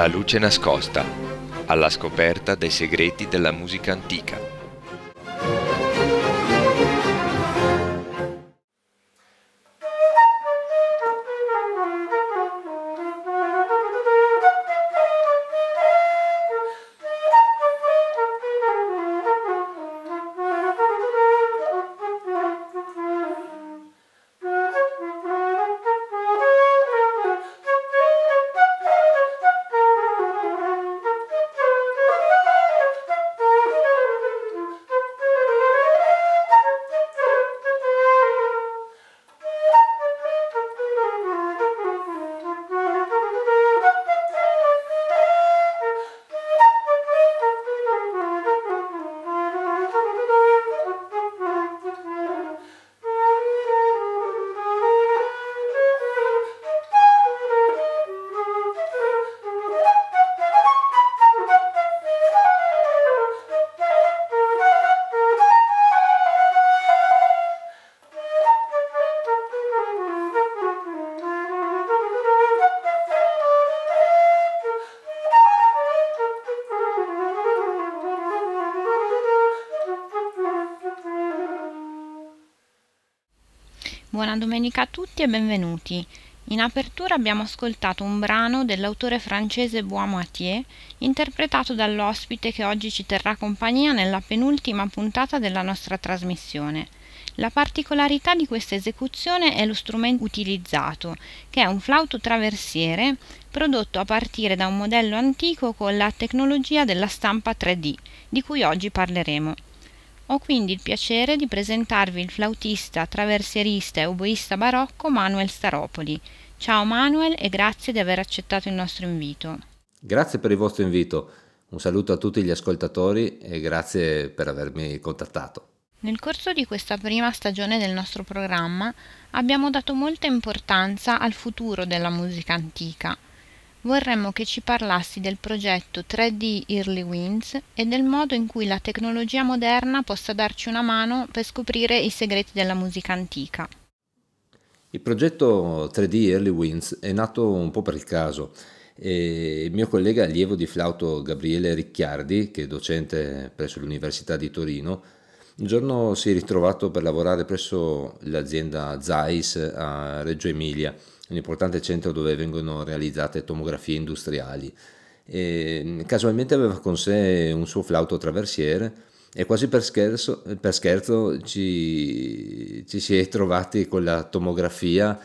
La luce nascosta, alla scoperta dei segreti della musica antica. Domenica a tutti e benvenuti. In apertura abbiamo ascoltato un brano dell'autore francese Bois Moitié, interpretato dall'ospite che oggi ci terrà compagnia nella penultima puntata della nostra trasmissione. La particolarità di questa esecuzione è lo strumento utilizzato, che è un flauto traversiere prodotto a partire da un modello antico con la tecnologia della stampa 3D, di cui oggi parleremo. Ho quindi il piacere di presentarvi il flautista, traversierista e oboista barocco Manuel Staropoli. Ciao Manuel e grazie di aver accettato il nostro invito. Grazie per il vostro invito. Un saluto a tutti gli ascoltatori e grazie per avermi contattato. Nel corso di questa prima stagione del nostro programma abbiamo dato molta importanza al futuro della musica antica vorremmo che ci parlassi del progetto 3D Early Winds e del modo in cui la tecnologia moderna possa darci una mano per scoprire i segreti della musica antica. Il progetto 3D Early Winds è nato un po' per il caso. E il mio collega allievo di flauto Gabriele Ricchiardi, che è docente presso l'Università di Torino, un giorno si è ritrovato per lavorare presso l'azienda Zeiss a Reggio Emilia un importante centro dove vengono realizzate tomografie industriali. E casualmente aveva con sé un suo flauto traversiere e quasi per scherzo, per scherzo ci, ci, si è trovati con la tomografia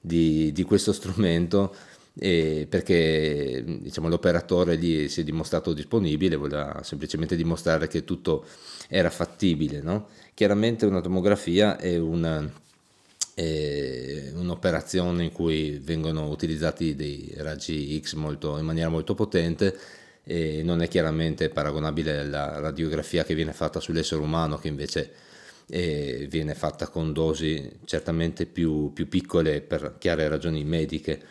di, di questo strumento perché diciamo, l'operatore lì si è dimostrato disponibile, voleva semplicemente dimostrare che tutto era fattibile. No? Chiaramente una tomografia è una un'operazione in cui vengono utilizzati dei raggi X molto, in maniera molto potente e non è chiaramente paragonabile alla radiografia che viene fatta sull'essere umano che invece eh, viene fatta con dosi certamente più, più piccole per chiare ragioni mediche.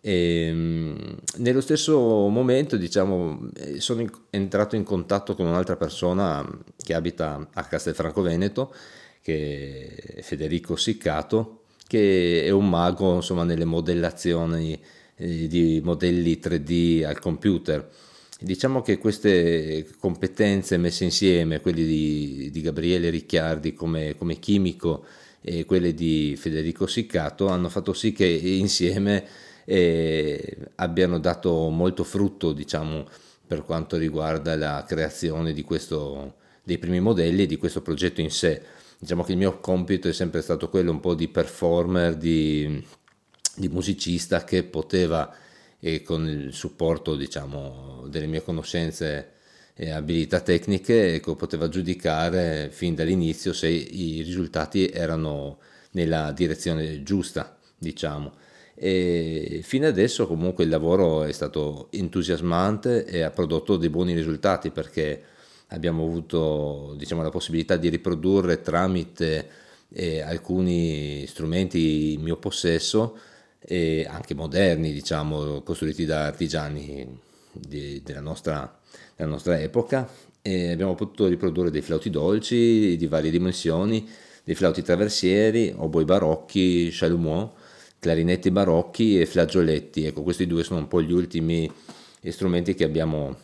E, ehm, nello stesso momento diciamo, sono in, entrato in contatto con un'altra persona che abita a Castelfranco Veneto che Federico Siccato, che è un mago insomma, nelle modellazioni eh, di modelli 3D al computer. Diciamo che queste competenze messe insieme, quelle di, di Gabriele Ricciardi come, come, chimico e quelle di Federico Siccato, hanno fatto sì che insieme eh, abbiano dato molto frutto, diciamo, per quanto riguarda la creazione questo, dei primi modelli e di questo progetto in sé diciamo che il mio compito è sempre stato quello un po' di performer, di, di musicista che poteva, e con il supporto diciamo, delle mie conoscenze e abilità tecniche, ecco, poteva giudicare fin dall'inizio se i risultati erano nella direzione giusta, diciamo. E fino adesso comunque il lavoro è stato entusiasmante e ha prodotto dei buoni risultati perché abbiamo avuto diciamo, la possibilità di riprodurre tramite eh, alcuni strumenti in mio possesso, eh, anche moderni, diciamo, costruiti da artigiani di, della, nostra, della, nostra, epoca. E abbiamo potuto riprodurre dei flauti dolci di varie dimensioni, dei flauti traversieri, oboi barocchi, chalumeau, clarinetti barocchi e flagioletti. Ecco, questi due sono un po' gli ultimi strumenti che abbiamo,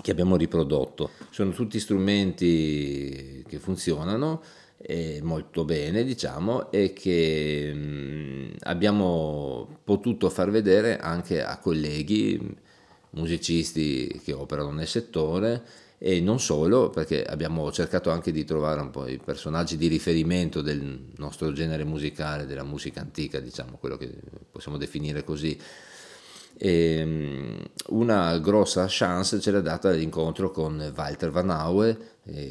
che abbiamo riprodotto. Sono tutti strumenti che funzionano eh, molto bene, diciamo, e che mh, mm, abbiamo potuto far vedere anche a colleghi musicisti che operano nel settore e non solo, perché abbiamo cercato anche di trovare un po' i personaggi di riferimento del nostro genere musicale, della musica antica, diciamo, quello che possiamo definire così. E mm, una grossa chance ce l'ha data l'incontro con Walter Van Aue,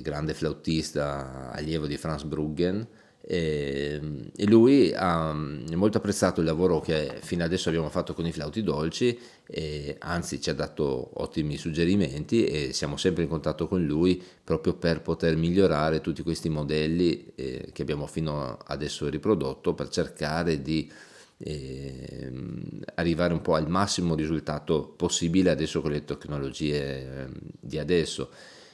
grande flautista allievo di Franz Bruggen, e, e lui ha molto apprezzato il lavoro che fino adesso abbiamo fatto con i flauti dolci, anzi ci ha dato ottimi suggerimenti e siamo sempre in contatto con lui proprio per poter migliorare tutti questi modelli eh, che abbiamo fino adesso riprodotto per cercare di eh, arrivare un po' al massimo risultato possibile adesso con le tecnologie eh, di adesso.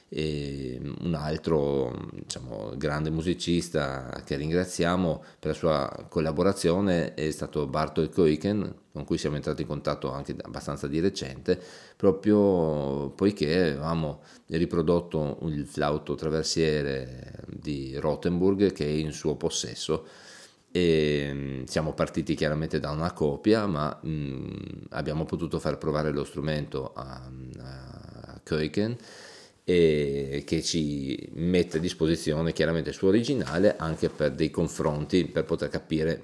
E un altro diciamo, grande musicista che ringraziamo per la sua collaborazione è stato Bartol Koiken con cui siamo entrati in contatto anche abbastanza di recente proprio poiché avevamo riprodotto il flauto traversiere di Rothenburg che è in suo possesso e siamo partiti chiaramente da una copia ma mh, abbiamo potuto far provare lo strumento a, a Koiken che ci mette a disposizione chiaramente il suo originale anche per dei confronti per poter capire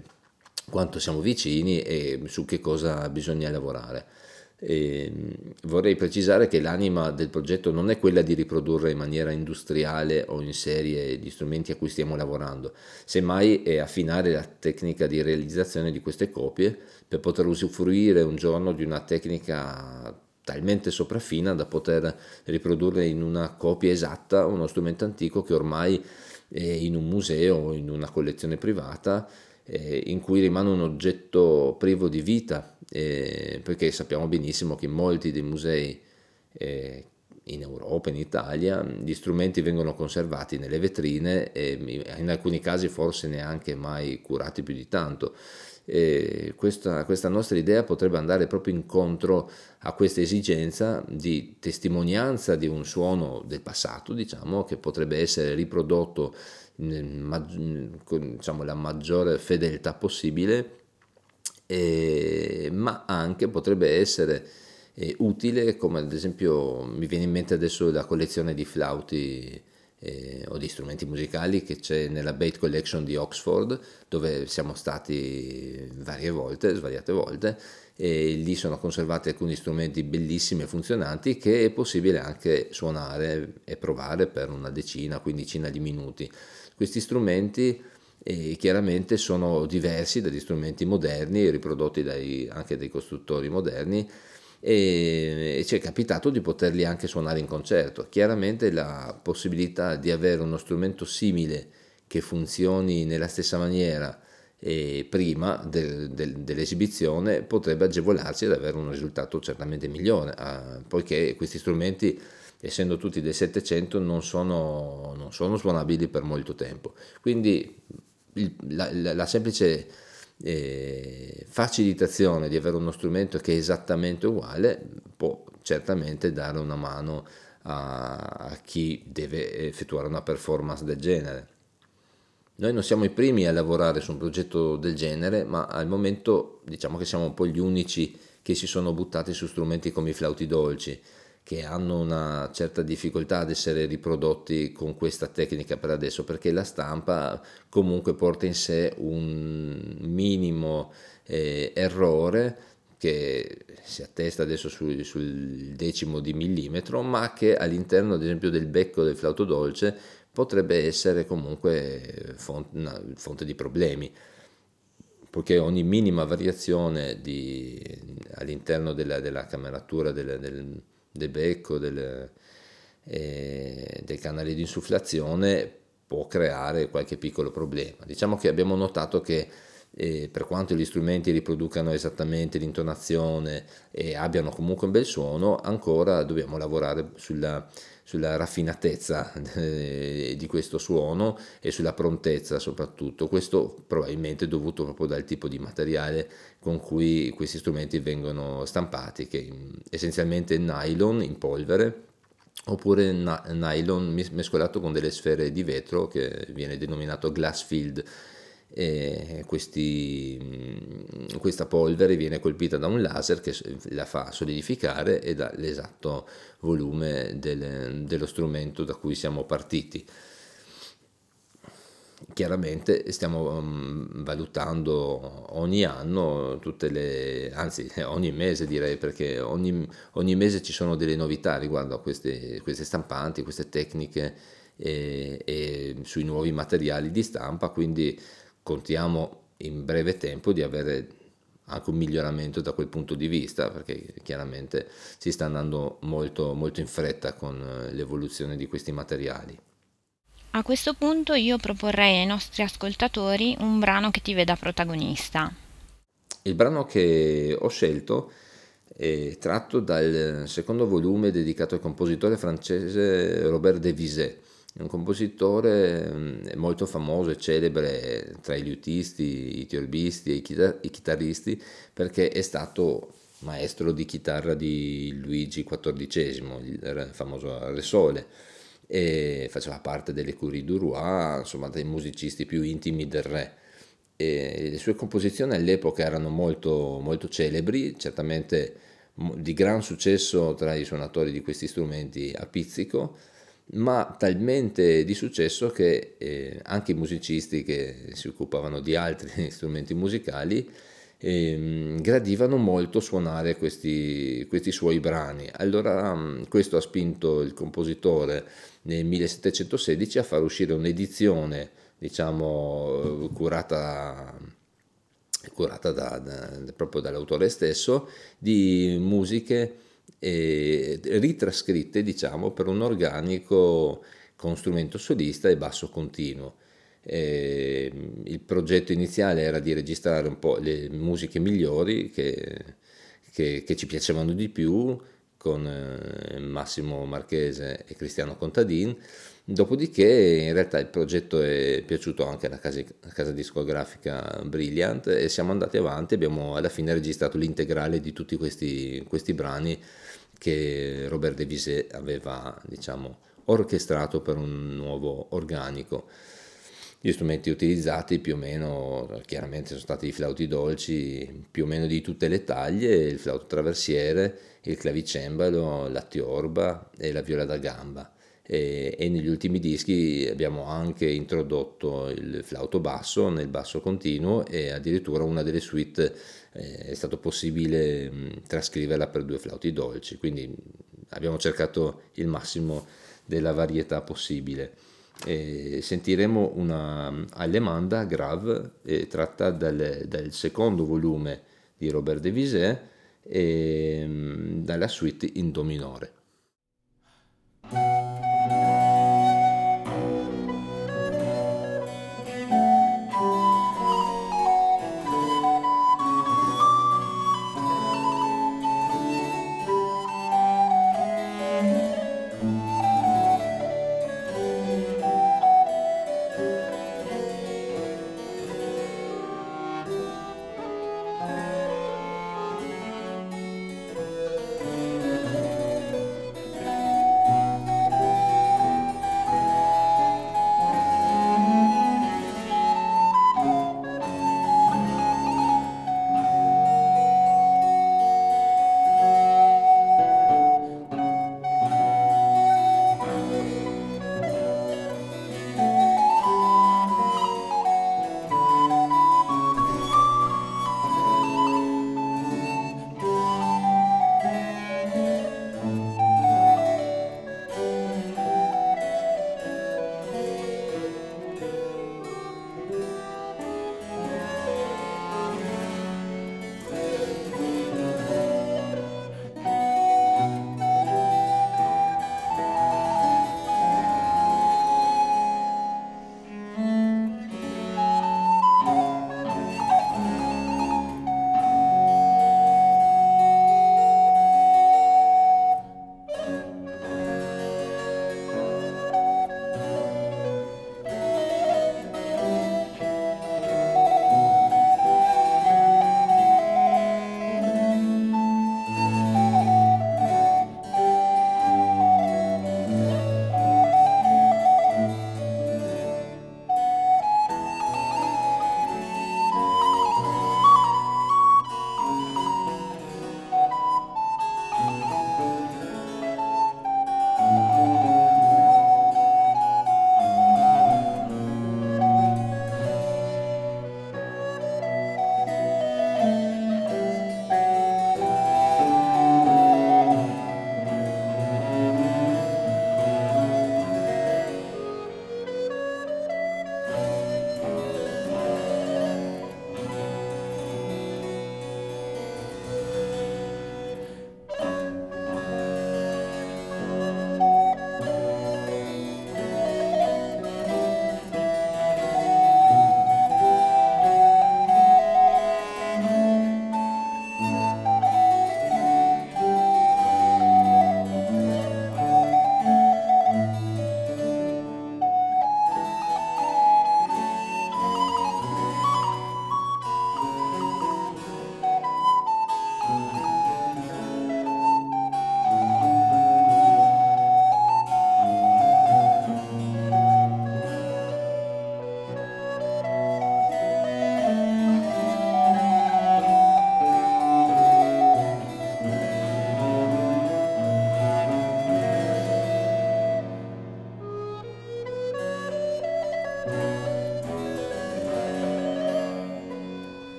quanto siamo vicini e su che cosa bisogna lavorare. E vorrei precisare che l'anima del progetto non è quella di riprodurre in maniera industriale o in serie gli strumenti a cui stiamo lavorando, semmai è affinare la tecnica di realizzazione di queste copie per poter usufruire un giorno di una tecnica talmente sopraffina da poter riprodurre in una copia esatta uno strumento antico che ormai è in un museo o in una collezione privata eh, in cui rimane un oggetto privo di vita eh, perché sappiamo benissimo che in molti dei musei eh, in Europa, in Italia, gli strumenti vengono conservati nelle vetrine e in alcuni casi forse neanche mai curati più di tanto. E questa, questa nostra idea potrebbe andare proprio incontro a questa esigenza di testimonianza di un suono del passato, diciamo, che potrebbe essere riprodotto con diciamo, la maggiore fedeltà possibile, eh, ma anche potrebbe essere eh, utile, come ad esempio mi viene in mente adesso la collezione di flauti eh, o di strumenti musicali che c'è nella Bait Collection di Oxford, dove siamo stati varie volte, svariate volte, e lì sono conservati alcuni strumenti bellissimi e funzionanti che è possibile anche suonare e provare per una decina, quindicina di minuti. Questi strumenti eh, chiaramente sono diversi dagli strumenti moderni, riprodotti dai, anche dai costruttori moderni, e, e ci è capitato di poterli anche suonare in concerto. Chiaramente la possibilità di avere uno strumento simile che funzioni nella stessa maniera prima del, del, dell'esibizione potrebbe agevolarci ad avere un risultato certamente migliore, eh, poiché questi strumenti, essendo tutti del 700, non sono, non sono suonabili per molto tempo. Quindi il, la, la, la semplice eh, facilitazione di avere uno strumento che è esattamente uguale può certamente dare una mano a, a chi deve effettuare una performance del genere. Noi non siamo i primi a lavorare su un progetto del genere, ma al momento diciamo che siamo un po' gli unici che si sono buttati su strumenti come i flauti dolci che hanno una certa difficoltà ad essere riprodotti con questa tecnica per adesso perché la stampa comunque porta in sé un minimo eh, errore che si attesta adesso sul, sul, decimo di millimetro ma che all'interno ad esempio del becco del flauto dolce potrebbe essere comunque fonte, una, fonte di problemi poiché ogni minima variazione di, all'interno della, della cameratura del, del del becco, del, eh, del canale di insufflazione può creare qualche piccolo problema. Diciamo che abbiamo notato che e per quanto gli strumenti riproducano esattamente l'intonazione e abbiano comunque un bel suono, ancora dobbiamo lavorare sulla, sulla raffinatezza eh, di questo suono e sulla prontezza soprattutto. Questo probabilmente è dovuto proprio dal tipo di materiale con cui questi strumenti vengono stampati, che essenzialmente è nylon in polvere oppure nylon mescolato con delle sfere di vetro che viene denominato glass field questi, mm, questa polvere viene colpita da un laser che la fa solidificare e dà l'esatto volume del, dello strumento da cui siamo partiti. Chiaramente stiamo um, valutando ogni anno, tutte le, anzi ogni mese direi, perché ogni, ogni mese ci sono delle novità riguardo a queste, queste stampanti, queste tecniche e, e sui nuovi materiali di stampa, quindi contiamo in breve tempo di avere anche un miglioramento da quel punto di vista, perché chiaramente si sta andando molto, molto in fretta con eh, l'evoluzione di questi materiali. A questo punto io proporrei ai nostri ascoltatori un brano che ti veda protagonista. Il brano che ho scelto è tratto dal secondo volume dedicato al compositore francese Robert de Viset è un compositore mm, molto famoso e celebre tra i liutisti, i tiorbisti e i, chitarristi perché è stato maestro di chitarra di Luigi XIV, il famoso Re Sole, e faceva parte delle curie du roi, insomma dei musicisti più intimi del re. E le sue composizioni all'epoca erano molto, molto celebri, certamente di gran successo tra i suonatori di questi strumenti a pizzico, ma talmente di successo che eh, anche i musicisti che si occupavano di altri strumenti musicali eh, gradivano molto suonare questi, questi suoi brani. Allora mm, questo ha spinto il compositore nel 1716 a far uscire un'edizione, diciamo, curata curata da, da, proprio dall'autore stesso, di musiche ritrascritte diciamo per un organico con strumento solista e basso continuo. E il progetto iniziale era di registrare un po' le musiche migliori che, che, che ci piacevano di più con eh, Massimo Marchese e Cristiano Contadin Dopodiché in realtà il progetto è piaciuto anche alla casa, casa, discografica Brilliant e siamo andati avanti, abbiamo alla fine registrato l'integrale di tutti questi, questi brani che Robert De Viset aveva diciamo, orchestrato per un nuovo organico. Gli strumenti utilizzati più o meno, chiaramente sono stati i flauti dolci, più o meno di tutte le taglie, il flauto traversiere, il clavicembalo, la tiorba e la viola da gamba e, e, negli ultimi dischi abbiamo anche introdotto il flauto basso nel basso continuo e addirittura una delle suite è stato possibile mh, trascriverla per due flauti dolci, quindi abbiamo cercato il massimo della varietà possibile. E sentiremo una allemanda grave eh, tratta dal, dal, secondo volume di Robert de Viset e mh, dalla suite in do minore.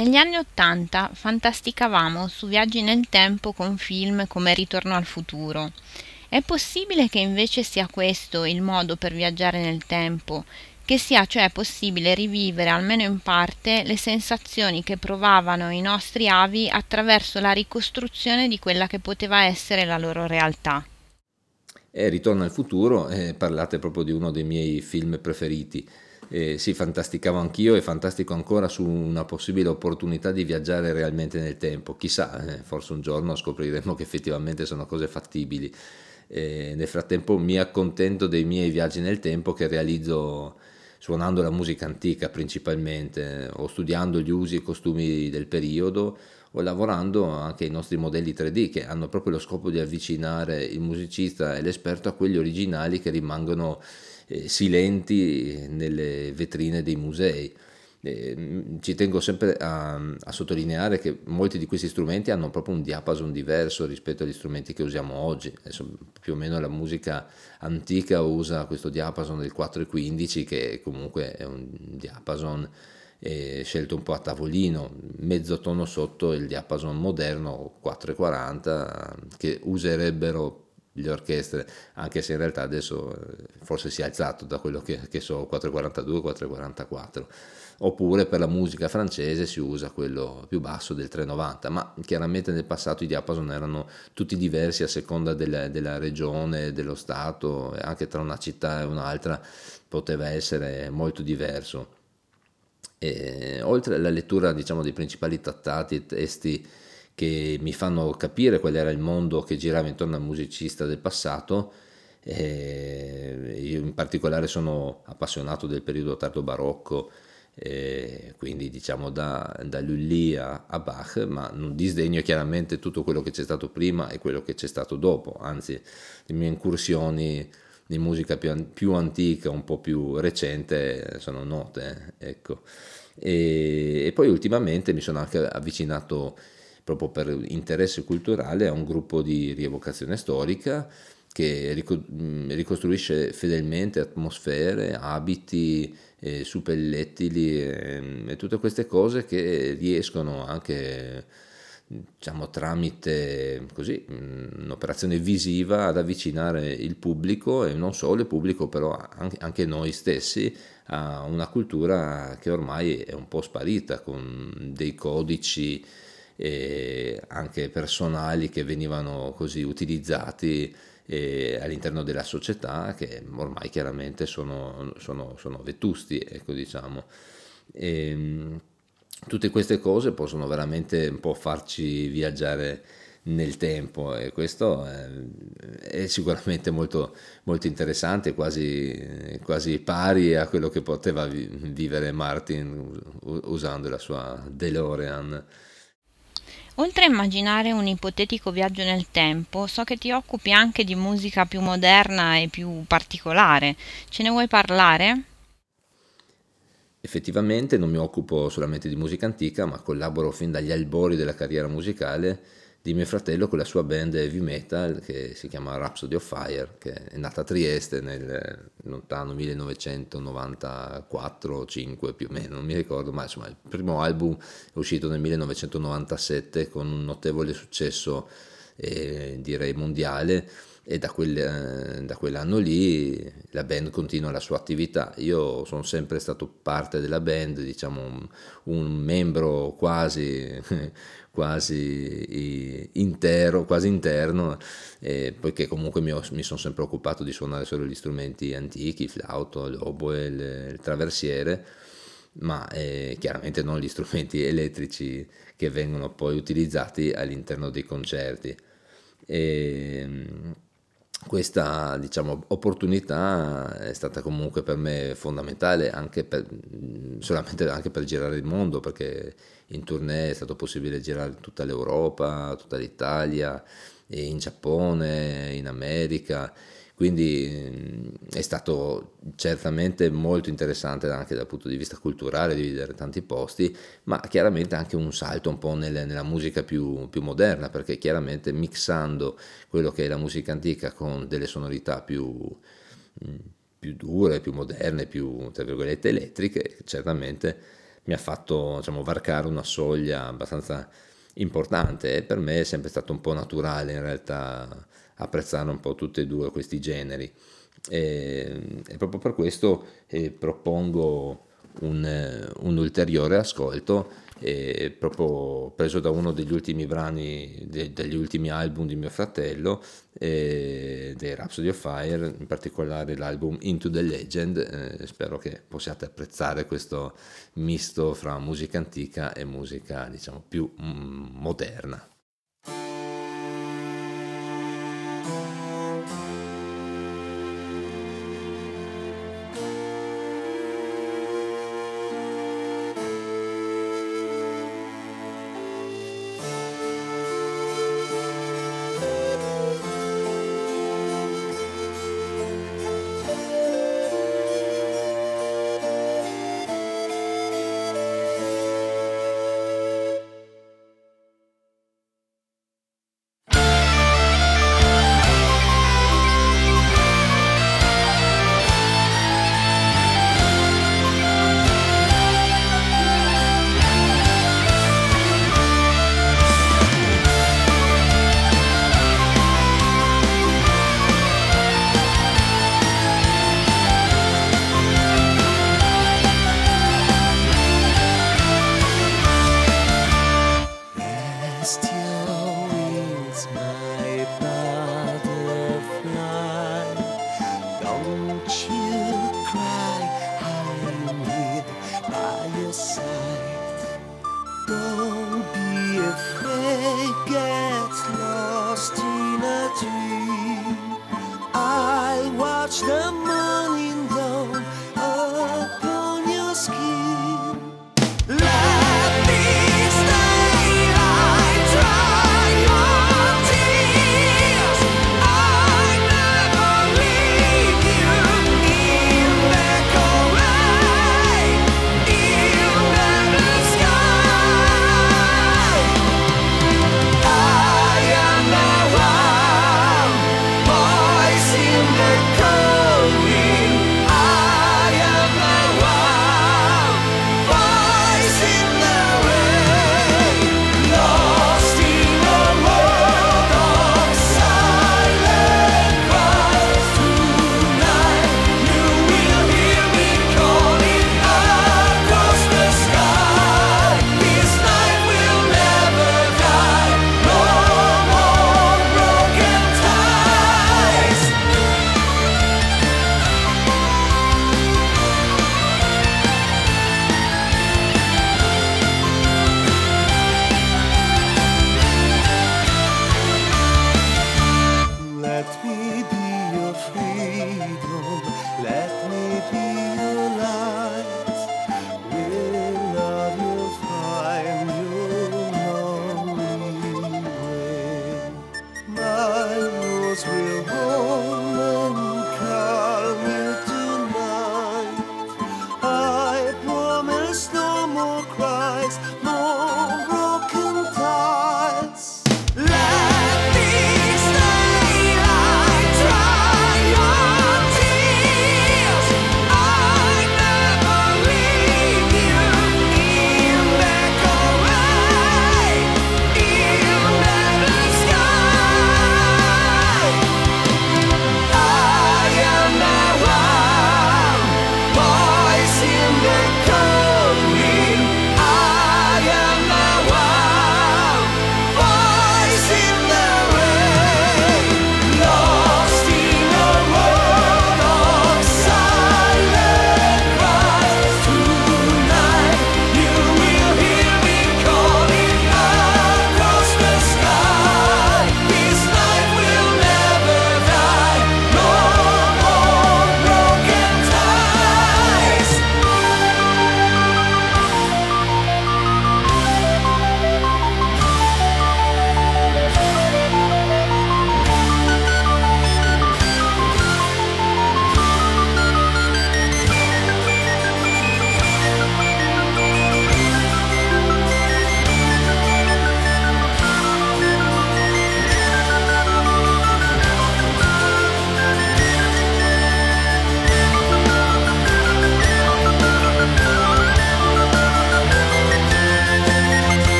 Negli anni Ottanta fantasticavamo su viaggi nel tempo con film come Ritorno al futuro. È possibile che invece sia questo il modo per viaggiare nel tempo, che sia cioè possibile rivivere almeno in parte le sensazioni che provavano i nostri avi attraverso la ricostruzione di quella che poteva essere la loro realtà. E Ritorno al futuro, eh, parlate proprio di uno dei miei film preferiti eh, sì, fantasticavo anch'io e fantastico ancora su una possibile opportunità di viaggiare realmente nel tempo. Chissà, eh, forse un giorno scopriremo che effettivamente sono cose fattibili. Eh, nel frattempo mi accontento dei miei viaggi nel tempo che realizzo suonando la musica antica principalmente, o studiando gli usi e costumi del periodo, o lavorando anche ai nostri modelli 3D che hanno proprio lo scopo di avvicinare il musicista e l'esperto a quelli originali che rimangono eh, silenti nelle vetrine dei musei. Eh, ci tengo sempre a, a, sottolineare che molti di questi strumenti hanno proprio un diapason diverso rispetto agli strumenti che usiamo oggi. Adesso, più o meno la musica antica usa questo diapason del 4,15 che comunque è un diapason eh, scelto un po' a tavolino, mezzo tono sotto il diapason moderno 4,40 che userebbero le orchestre, anche se in realtà adesso eh, forse si è alzato da quello che, che so 442, 444, oppure per la musica francese si usa quello più basso del 390, ma chiaramente nel passato i diapason erano tutti diversi a seconda della, della regione, dello stato, anche tra una città e un'altra poteva essere molto diverso. E, oltre alla lettura diciamo, dei principali trattati e testi che mi fanno capire qual era il mondo che girava intorno al musicista del passato. Eh, io in particolare sono appassionato del periodo tardo barocco, eh, quindi diciamo da, da Lully a, a, Bach, ma non disdegno chiaramente tutto quello che c'è stato prima e quello che c'è stato dopo, anzi le mie incursioni di musica più, più antica, un po' più recente, sono note. Ecco. E, e poi ultimamente mi sono anche avvicinato proprio per interesse culturale a un gruppo di rievocazione storica che ricostruisce fedelmente atmosfere, abiti, eh, suppellettili eh, e tutte queste cose che riescono anche diciamo tramite così un'operazione visiva ad avvicinare il pubblico e non solo il pubblico però anche, noi stessi a una cultura che ormai è un po' sparita con dei codici anche personali che venivano così utilizzati all'interno della società che ormai chiaramente sono, sono, sono vetusti, ecco diciamo. E, ehm, tutte queste cose possono veramente un po' farci viaggiare nel tempo e questo è, è sicuramente molto, molto interessante, quasi, quasi, pari a quello che poteva vivere Martin usando la sua DeLorean. Oltre a immaginare un ipotetico viaggio nel tempo, so che ti occupi anche di musica più moderna e più particolare. Ce ne vuoi parlare? Effettivamente non mi occupo solamente di musica antica, ma collaboro fin dagli albori della carriera musicale di mio fratello con la sua band heavy metal che si chiama Rhapsody of Fire, che è nata a Trieste nel lontano 1994 5 più o meno, non mi ricordo, ma insomma il primo album è uscito nel 1997 con un notevole successo eh, direi mondiale e da, quel, eh, da, quell'anno lì la band continua la sua attività. Io sono sempre stato parte della band, diciamo un, un membro quasi quasi intero, quasi interno, eh, poiché comunque mi, ho, mi, sono sempre occupato di suonare solo gli strumenti antichi, il flauto, l'oboe, il, il traversiere, ma eh, chiaramente non gli strumenti elettrici che vengono poi utilizzati all'interno dei concerti. E, questa diciamo, opportunità è stata comunque per me fondamentale anche per, solamente anche per girare il mondo perché in tournée è stato possibile girare tutta l'Europa, tutta l'Italia, in Giappone, in America, quindi è stato certamente molto interessante anche dal punto di vista culturale di vedere tanti posti, ma chiaramente anche un salto un po' nelle, nella musica più, più, moderna, perché chiaramente mixando quello che è la musica antica con delle sonorità più, più dure, più moderne, più tra virgolette elettriche, certamente mi ha fatto diciamo, varcare una soglia abbastanza importante e per me è sempre stato un po' naturale in realtà apprezzare un po' tutti e due questi generi. E, e proprio per questo eh, propongo un, un, ulteriore ascolto eh, proprio preso da uno degli ultimi brani de, degli ultimi album di mio fratello eh, dei Rhapsody of Fire in particolare l'album Into the Legend eh, spero che possiate apprezzare questo misto fra musica antica e musica diciamo più mm, moderna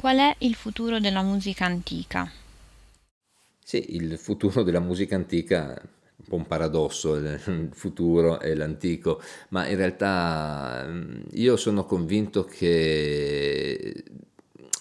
Qual è il futuro della musica antica? Sì, il futuro della musica antica è un po' un paradosso, il futuro e l'antico, ma in realtà mm, io sono convinto che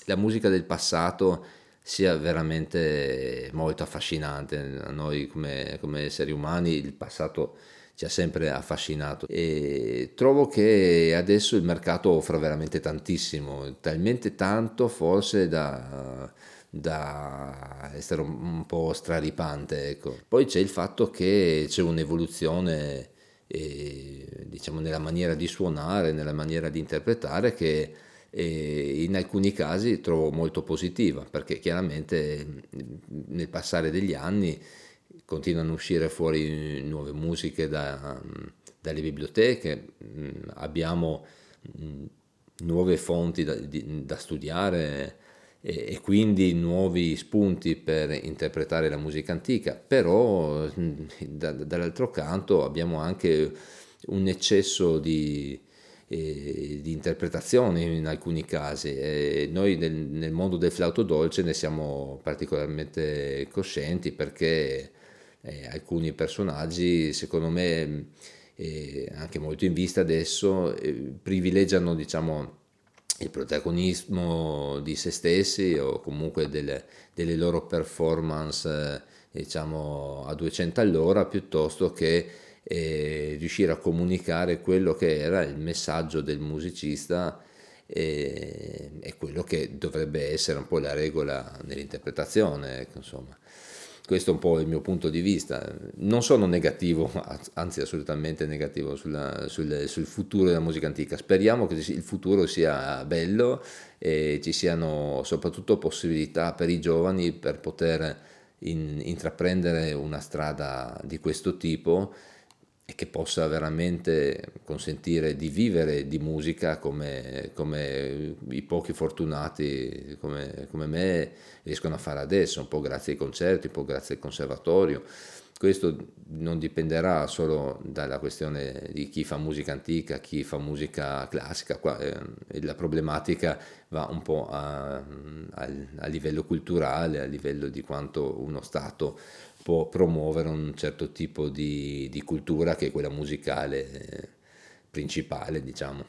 la musica del passato sia veramente molto affascinante. A noi come, come esseri umani il passato ci ha sempre affascinato e trovo che adesso il mercato offra veramente tantissimo, talmente tanto forse da, da essere un po' straripante. Ecco. Poi c'è il fatto che c'è un'evoluzione eh, diciamo nella maniera di suonare, nella maniera di interpretare che eh, in alcuni casi trovo molto positiva perché chiaramente nel passare degli anni continuano a uscire fuori nuove musiche da, dalle biblioteche, mm, abbiamo mm, nuove fonti da, da studiare e, e, quindi nuovi spunti per interpretare la musica antica, però mm, da, dall'altro canto abbiamo anche un eccesso di, eh, di interpretazioni in alcuni casi. E noi nel, nel mondo del flauto dolce ne siamo particolarmente coscienti perché eh, alcuni personaggi, secondo me, eh, anche molto in vista adesso, eh, privilegiano diciamo, il protagonismo di se stessi o comunque delle, delle loro performance diciamo, a 200 all'ora piuttosto che eh, riuscire a comunicare quello che era il messaggio del musicista e, e, quello che dovrebbe essere un po' la regola nell'interpretazione. Ecco, insomma questo è un po' il mio punto di vista. Non sono negativo, anzi assolutamente negativo sulla, sul, sul, futuro della musica antica. Speriamo che il futuro sia bello e ci siano soprattutto possibilità per i giovani per poter in, intraprendere una strada di questo tipo e che possa veramente consentire di vivere di musica come, come i pochi fortunati come, come, me riescono a fare adesso, un po' grazie ai concerti, un po' grazie al conservatorio. Questo non dipenderà solo dalla questione di chi fa musica antica, chi fa musica classica, Qua, eh, la problematica va un po' a, a, a livello culturale, a livello di quanto uno Stato può promuovere un certo tipo di, di cultura che è quella musicale eh, principale, diciamo.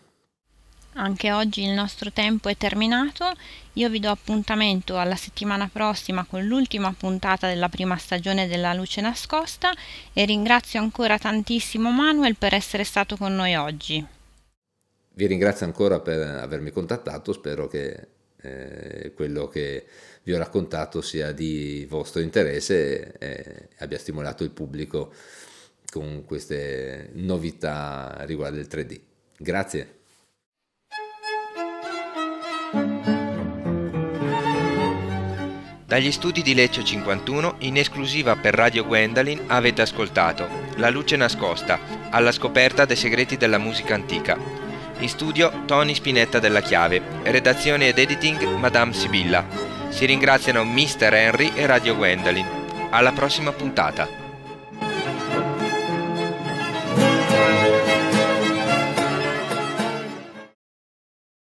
Anche oggi il nostro tempo è terminato, io vi do appuntamento alla settimana prossima con l'ultima puntata della prima stagione della Luce Nascosta e ringrazio ancora tantissimo Manuel per essere stato con noi oggi. Vi ringrazio ancora per avermi contattato, spero che eh, quello che vi ho raccontato sia di vostro interesse e abbia stimolato il pubblico con queste novità riguardo il 3D. Grazie. Dagli studi di Lecce 51, in esclusiva per Radio Gwendolyn, avete ascoltato La luce nascosta, alla scoperta dei segreti della musica antica. In studio Tony Spinetta della Chiave, redazione ed editing Madame Sibilla. Si ringraziano Mr. Henry e Radio Gwendolyn. Alla prossima puntata.